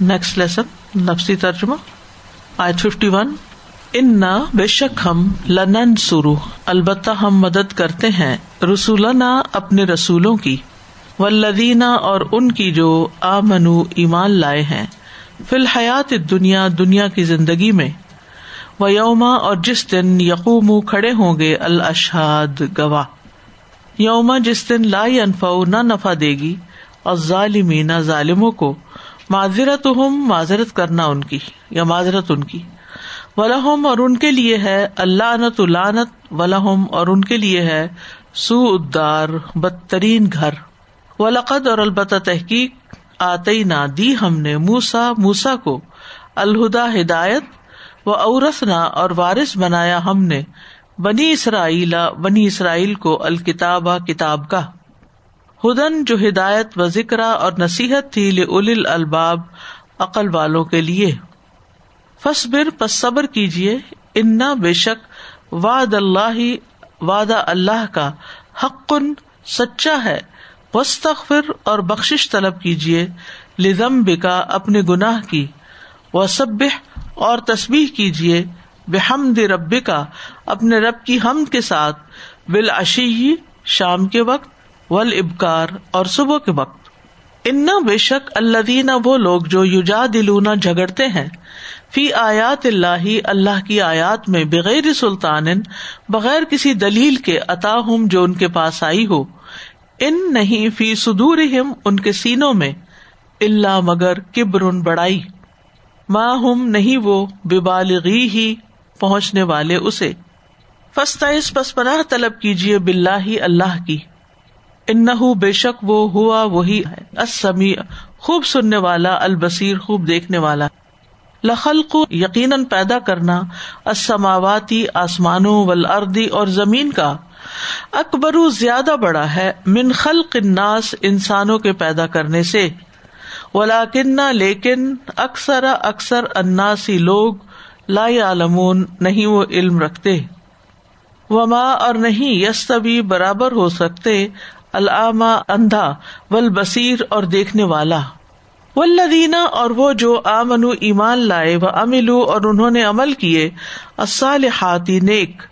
Next lesson لفسی ترجمہ I fifty one ان بے شک ہم لنن سرو البتہ ہم مدد کرتے ہیں رسولنا اپنے رسولوں کی ولدینہ اور ان کی جو آ منو ایمان لائے ہیں فی الحیات دنیا دنیا کی زندگی میں و یوما اور جس دن یقوم کھڑے ہوں گے الشاد گواہ یوما جس دن لا انفا نہ نفع دے گی اور ظالمین ظالموں کو معذرت ہم معذرت کرنا ان کی، یا معذرت ان کی۔ ولحم اور ان کے لیے ہے اللہ نت الانت ولحم اور ان کے لیے ہے سو ادار بدترین گھر۔ ولقد، اور البتہ تحقیق آتی نہ دی ہم نے موسا موسا کو الہدا، ہدایت۔ و اورسنا اور وارث بنایا ہم نے بنی اسرائیل بنی اسرائیل کو الکتاب کتاب کا۔ ہدن جو ہدایت و ذکر اور نصیحت تھی ل الباب عقل والوں کے لیے۔ فصبر پس صبر کیجیے انا بے شک واد اللہ واد اللہ کا حق سچا ہے۔ وسطر اور بخش طلب کیجیے لزم بکا اپنے گناہ کی۔ و سب اور تصبیح کیجیے بحمد رب کا اپنے رب کی ہم کے ساتھ۔ بالعشی، شام کے وقت۔ ول ابکار اور صبح کے وقت۔ انا بے شک اللہ دینا وہ لوگ جو یوجا دلونا جھگڑتے ہیں۔ فی آیات اللہ اللہ کی آیات میں بغیر سلطان بغیر کسی دلیل کے عطا ہوں جو ان کے پاس آئی ہو۔ ان نہیں، فی سدور ان کے سینوں میں۔ اللہ مگر کبر بڑائی۔ ماں ہم نہیں وہ بالغی ہی پہنچنے والے اسے۔ فستا پس پناہ طلب کیجیے بلّہ اللہ کی۔ ان بے شک وہ ہوا وہی ہے۔ خوب سننے والا، البصیر، خوب دیکھنے والا۔ لخل کو یقیناً پیدا کرنا۔ اسماواتی آسمانوں وردی اور زمین کا۔ اکبر، زیادہ بڑا ہے۔ من خلق الناس، انسانوں کے پیدا کرنے سے۔ ولاکن لیکن، اکثر اکثر اناسی لوگ لا عالمون نہیں وہ علم رکھتے۔ وما، اور نہیں یس برابر ہو سکتے۔ العما اندھا ول بصیر اور دیکھنے والا۔ ولدینہ اور وہ جو آمن ایمان لائے و املو اور انہوں نے عمل کیے، الصالحاتی نیک۔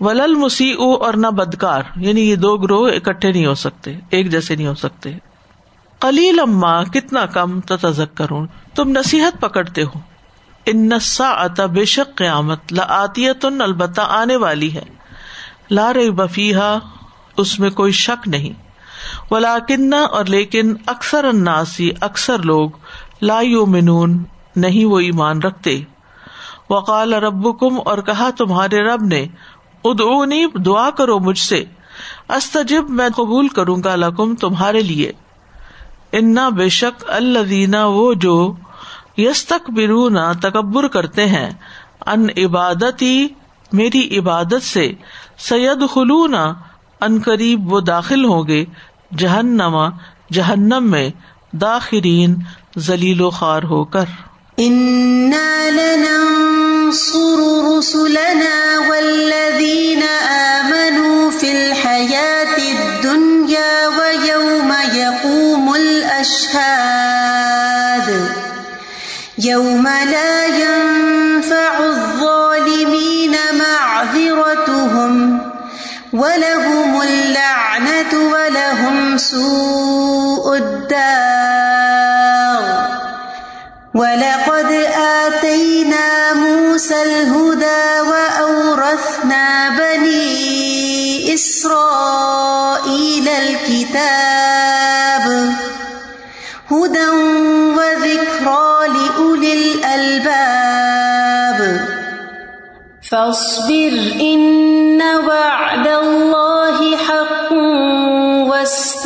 ولل مسیح اور نہ بدکار۔ یعنی یہ دو گروہ اکٹھے نہیں ہو سکتے، ایک جیسے نہیں ہو سکتے۔ کلیل اما کتنا کم تزک کروں تم نصیحت پکڑتے ہو۔ ان نسا بے شک قیامت لعطیت البتہ آنے والی ہے۔ لا رہی بفیحا اس میں کوئی شک نہیں۔ ولاکن اور لیکن اکثر اناسی اکثر لوگ لا منون نہیں وہ ایمان رکھتے۔ وقال ربکم، اور کہا تمہارے رب نے، ادعونی، دعا کرو مجھ سے۔ استجب، میں قبول کروں گا لکم تمہارے لیے۔ انا بے شک اللہ وہ جو یس تک برونا تکبر کرتے ہیں۔ ان عبادتی، میری عبادت سے۔ سید خلونا ان قریب وہ داخل ہوں گے جہنما جہنم میں داخرین ذلیل و خوار ہو کر۔ فی الحیات الدنیا ویوم یقوم الاشہاد یوم لا ينفع الظالمین معذرتهم وَلَهُمُ اللَّعْنَةُ وَلَهُمْ سوء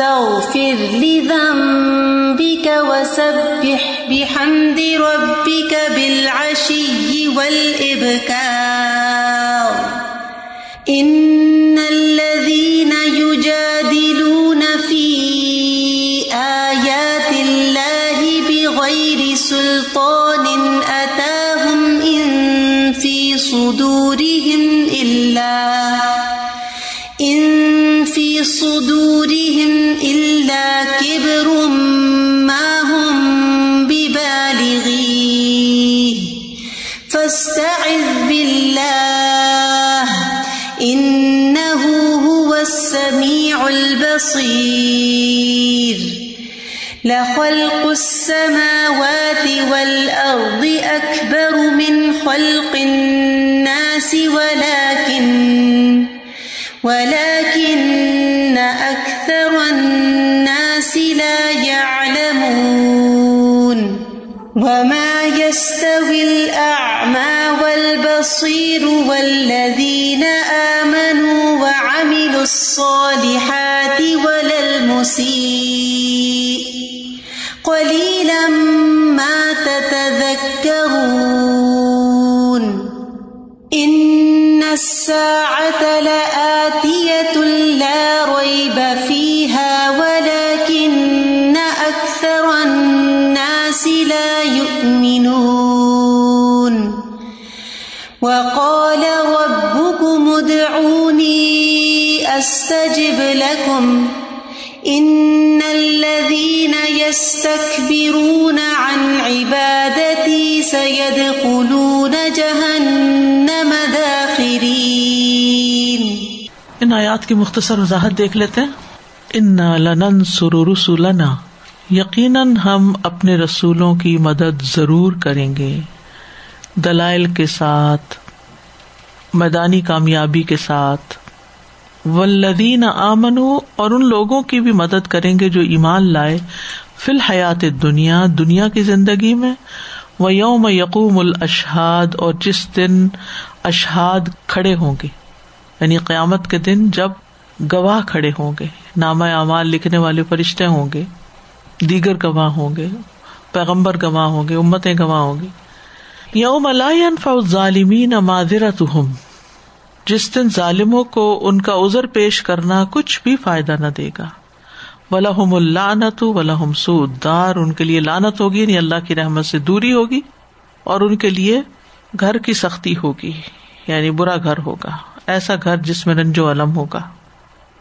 واستغفر لذنبك وسبح بحمد ربك بالعشي والإبكار. إن الذين يجادلون في آيات الله بغير سلطان أتاهم إن في صدورهم إلا في صدورهم إلا كبر ما هم ببالغ فاستعذ بالله، إنه هو السميع البصير. لخلق السماوات والأرض أكبر من خلق الناس، ولكن ولكن البصير والذين آمنوا وعملوا الصالحات ولا المسيء قليلا ما تتذكرون إن الساعة لآتي يستكبرون عن عبادتي سيدخلون جهنم داخرين. ان آیات کی مختصر وضاحت دیکھ لیتے ہیں. ان لنن رسولنا یقیناً ہم اپنے رسولوں کی مدد ضرور کریں گے. دلائل کے ساتھ، میدانی کامیابی کے ساتھ. ولدین آمن اور ان لوگوں کی بھی مدد کریں گے جو ایمان لائے. فی الحیات دنیا دنیا کی زندگی میں وہ یوم یقوم الاشہاد، اور جس دن اشہاد کھڑے ہوں گے یعنی قیامت کے دن جب گواہ کھڑے ہوں گے، نامہ اعمال لکھنے والے فرشتے ہوں گے، دیگر گواہ ہوں گے، پیغمبر گواہ ہوں گے، امتیں گواہ ہوں گی یوم اللہ ظالمین معذرت جس دن ظالموں کو ان کا ازر پیش کرنا کچھ بھی فائدہ نہ دے گا۔ ولہم اللعنت ولہم سود دار ان کے لیے لانت ہوگی یعنی اللہ کی رحمت سے دوری ہوگی، اور ان کے لیے گھر کی سختی ہوگی یعنی برا گھر ہوگا، ایسا گھر جس میں رنجو علم ہوگا۔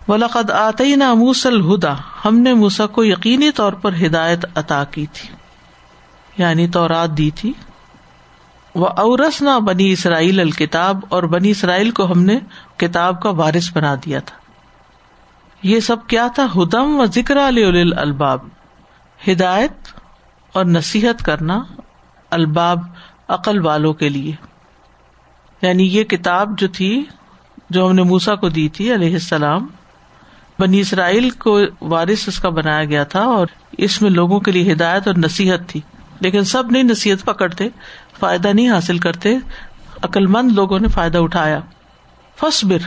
ولاقد آتی نا موسل ہدا ہم نے موسا کو یقینی طور پر ہدایت عطا کی تھی یعنی تو رات دی تھی۔ وہ اورس نہ بنی اسرائیل الکتاب اور بنی اسرائیل کو ہم نے کتاب کا وارث بنا دیا تھا۔ یہ سب کیا تھا؟ ہدم و ذکر الباب ہدایت اور نصیحت کرنا الباب عقل والوں کے لیے۔ یعنی یہ کتاب جو تھی، جو ہم نے موسا کو دی تھی علیہ السلام، بنی اسرائیل کو وارث اس کا بنایا گیا تھا اور اس میں لوگوں کے لیے ہدایت اور نصیحت تھی۔ لیکن سب نہیں نصیحت پکڑتے، فائدہ نہیں حاصل کرتے، عقلمند لوگوں نے فائدہ اٹھایا۔ فصبر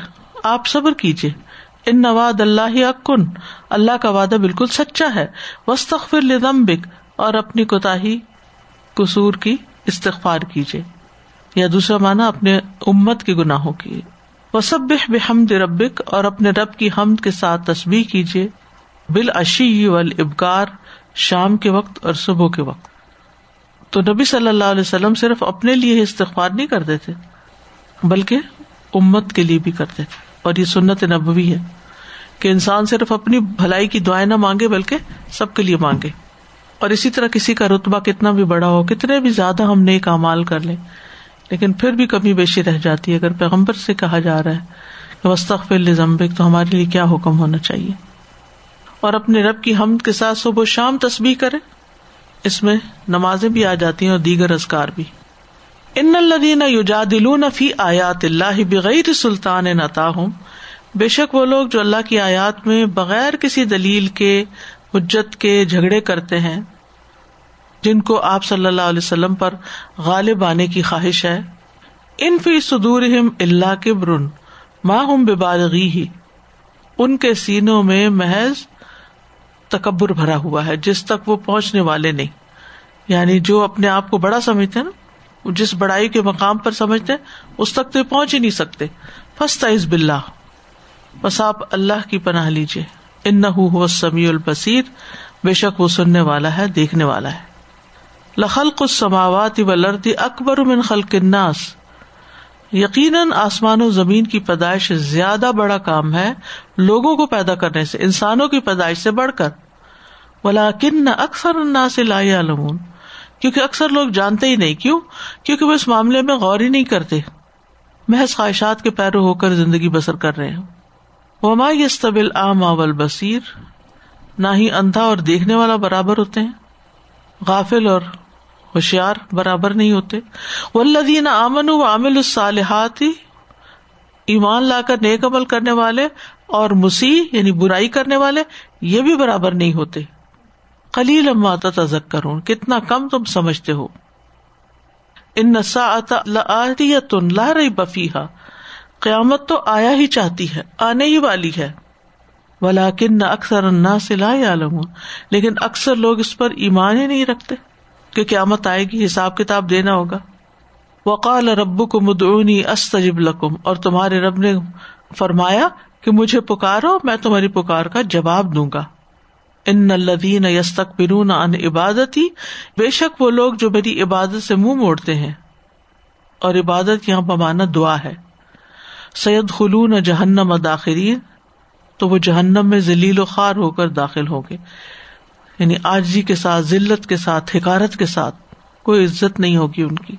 آپ صبر کیجیے ان نواد اللہ اکن اللہ کا وعدہ بالکل سچا ہے۔ وسطر لمبک اور اپنی کوتا قصور کی استغفار کیجیے یا دوسرا مانا اپنے امت کے گناہوں کی وسب بحمد ربک اور اپنے رب کی حمد کے ساتھ تصبیح کیجیے بال اشی ول شام کے وقت اور صبح کے وقت۔ تو نبی صلی اللہ علیہ وسلم صرف اپنے لیے استغفار نہیں کرتے تھے، بلکہ امت کے لیے بھی کرتے تھے۔ اور یہ سنت نبوی ہے۔ کہ انسان صرف اپنی بھلائی کی دعائیں نہ مانگے بلکہ سب کے لیے مانگے اور اسی طرح کسی کا رتبہ کتنا بھی بڑا ہو، کتنے بھی زیادہ ہم نیک امال کر لیں، لیکن پھر بھی کمی بیشی رہ جاتی ہے۔ اگر پیغمبر سے کہا جا رہا ہے کہ وسطف ضمبک تو ہمارے لیے کیا حکم ہونا چاہیے؟ اور اپنے رب کی حمد کے ساتھ صبح شام تسبیح کرے اس میں نمازیں بھی آ جاتی ہیں اور دیگر ازکار بھی۔ ان الدین یوجادلون فی آیات اللہ بغیر سلطان نتا ہوں بے شک وہ لوگ جو اللہ کی آیات میں بغیر کسی دلیل کے حجت کے جھگڑے کرتے ہیں، جن کو آپ صلی اللہ علیہ وسلم پر غالب آنے کی خواہش ہے۔ ان فی صدور اللہ کے برن ماں ہم بے ہی ان کے سینوں میں محض تکبر بھرا ہوا ہے، جس تک وہ پہنچنے والے نہیں۔ یعنی جو اپنے آپ کو بڑا سمجھتے ہیں نا جس بڑائی کے مقام پر سمجھتے ہیں، اس تک تو پہنچ ہی نہیں سکتے۔ فستا بلّہ بس آپ اللہ کی پناہ لیجیے ان نہ سمیع البصیر۔ بے شک وہ سننے والا ہے، دیکھنے والا ہے۔ لخلق السماوات والارض اکبر من خلق الناس۔ یقیناً آسمان و زمین کی پیدائش زیادہ بڑا کام ہے لوگوں کو پیدا کرنے سے، انسانوں کی پیدائش سے بڑھ کر۔ ولاکن اکثر الناس لا يعلمون کیونکہ اکثر لوگ جانتے ہی نہیں، کیوں؟ کیونکہ وہ اس معاملے میں غور ہی نہیں کرتے۔ محض خواہشات کے پیرو ہو کر زندگی بسر کر رہے ہیں وما یستبل عام اول بصیر نہ ہی اندھا اور دیکھنے والا برابر ہوتے ہیں، غافل اور ہوشیار برابر نہیں ہوتے۔ ولدین امن و عامل الصالحات، ایمان لا کر نیک عمل کرنے والے اور مسیح یعنی برائی کرنے والے، یہ بھی برابر نہیں ہوتے۔ کلیل اما تذکر کتنا کم تم سمجھتے ہو۔ ان تن لا رہی بفیحا قیامت تو آیا ہی چاہتی ہے، آنے ہی والی ہے۔ ولاکن نہ اکثر نہ سے لا عالم لیکن اکثر لوگ اس پر ایمان ہی نہیں رکھتے کہ قیامت آئے گی، حساب کتاب دینا ہوگا۔ وقال رب کو مدعونی استجب لکم، اور تمہارے رب نے فرمایا کہ مجھے پکارو، میں تمہاری پکار کا جواب دوں گا۔ ان الدین یستک برون ان عبادت ہی بے شک وہ لوگ جو میری عبادت سے منہ موڑتے ہیں۔ اور عبادت یہاں بمانا دعا ہے۔ سید خلون جہنم داخرین تو وہ جہنم میں ذلیل و خوار ہو کر داخل ہوں گے۔ یعنی آجی کے ساتھ، ذلت کے ساتھ، حکارت کے ساتھ کوئی عزت نہیں ہوگی ان کی۔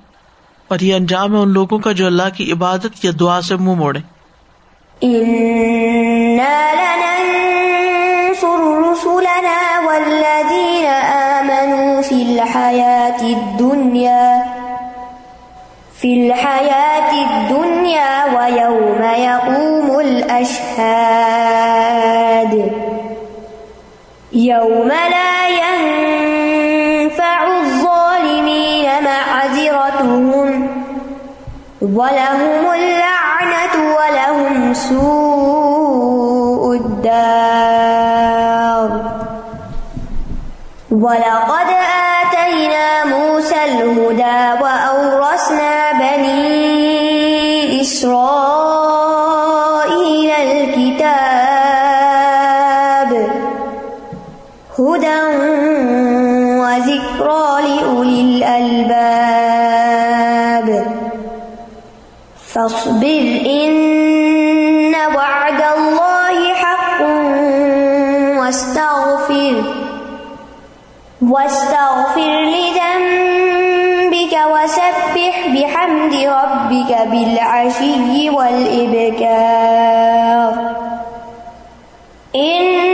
اور یہ انجام ہے ان لوگوں کا جو اللہ کی عبادت یا دعا سے منہ موڑے۔ دنیا فی الحیات الدنیا فی الحیات الدنیا ویوم یقوم الاشہاد یوم لا ينفع الظالمین معذرتهم ولهم اللعنة ولهم سوء الدار. ولقد وذكرى لأولي الألباب فاصبر إن وعد الله حق واستغفر. واستغفر لذنبك وسبح بحمد ربك بالعشي والإبكار. إن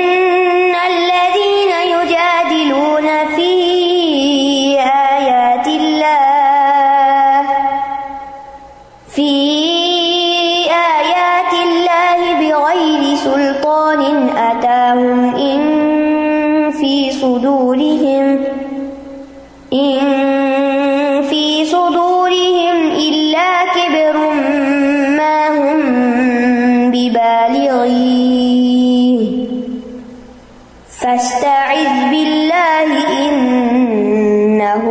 بالله إنه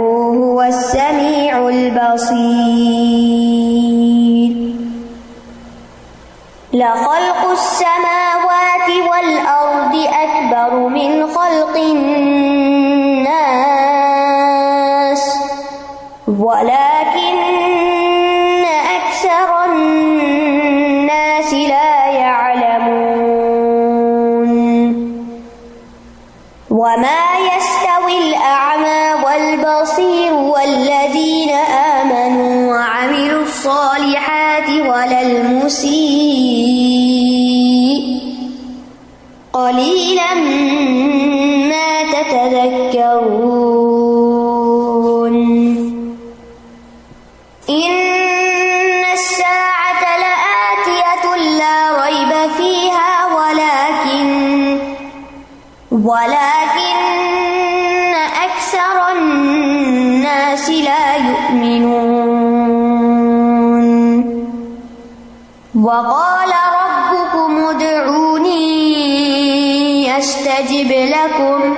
هو السميع البصير. لخلق السماوات والأرض أكبر من خلق الناس وما يستوي الأعمى والبصير والذين آمنوا وعملوا الصالحات ولا المسيء قليلا ولكن أكثر الناس لا يؤمنون. وقال ربكم ادعوني أستجب لكم.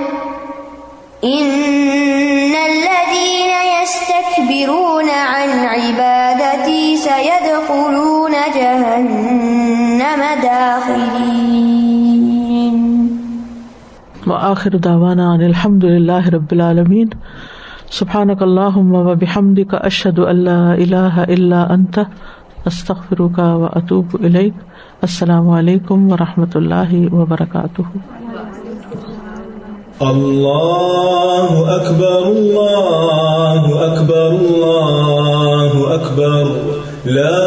إن الذين يستكبرون عن عبادتي سيدخلون جهنم داخلين. وآخر دعوانا ان الحمد للہ رب العالمین. سبحانک اللہم و بحمدک اشہد ان لا الہ الا انت. استغفرک و اتوب الیک. السلام علیکم و رحمۃ اللہ وبرکاتہ الله أكبر الله أكبر الله أكبر لا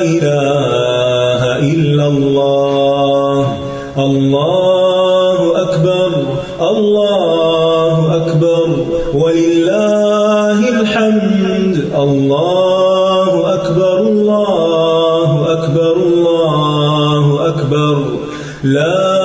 إله إلا الله الله أكبر. الله أكبر. ولله الحمد. الله أكبر. الله أكبر. الله أكبر. لا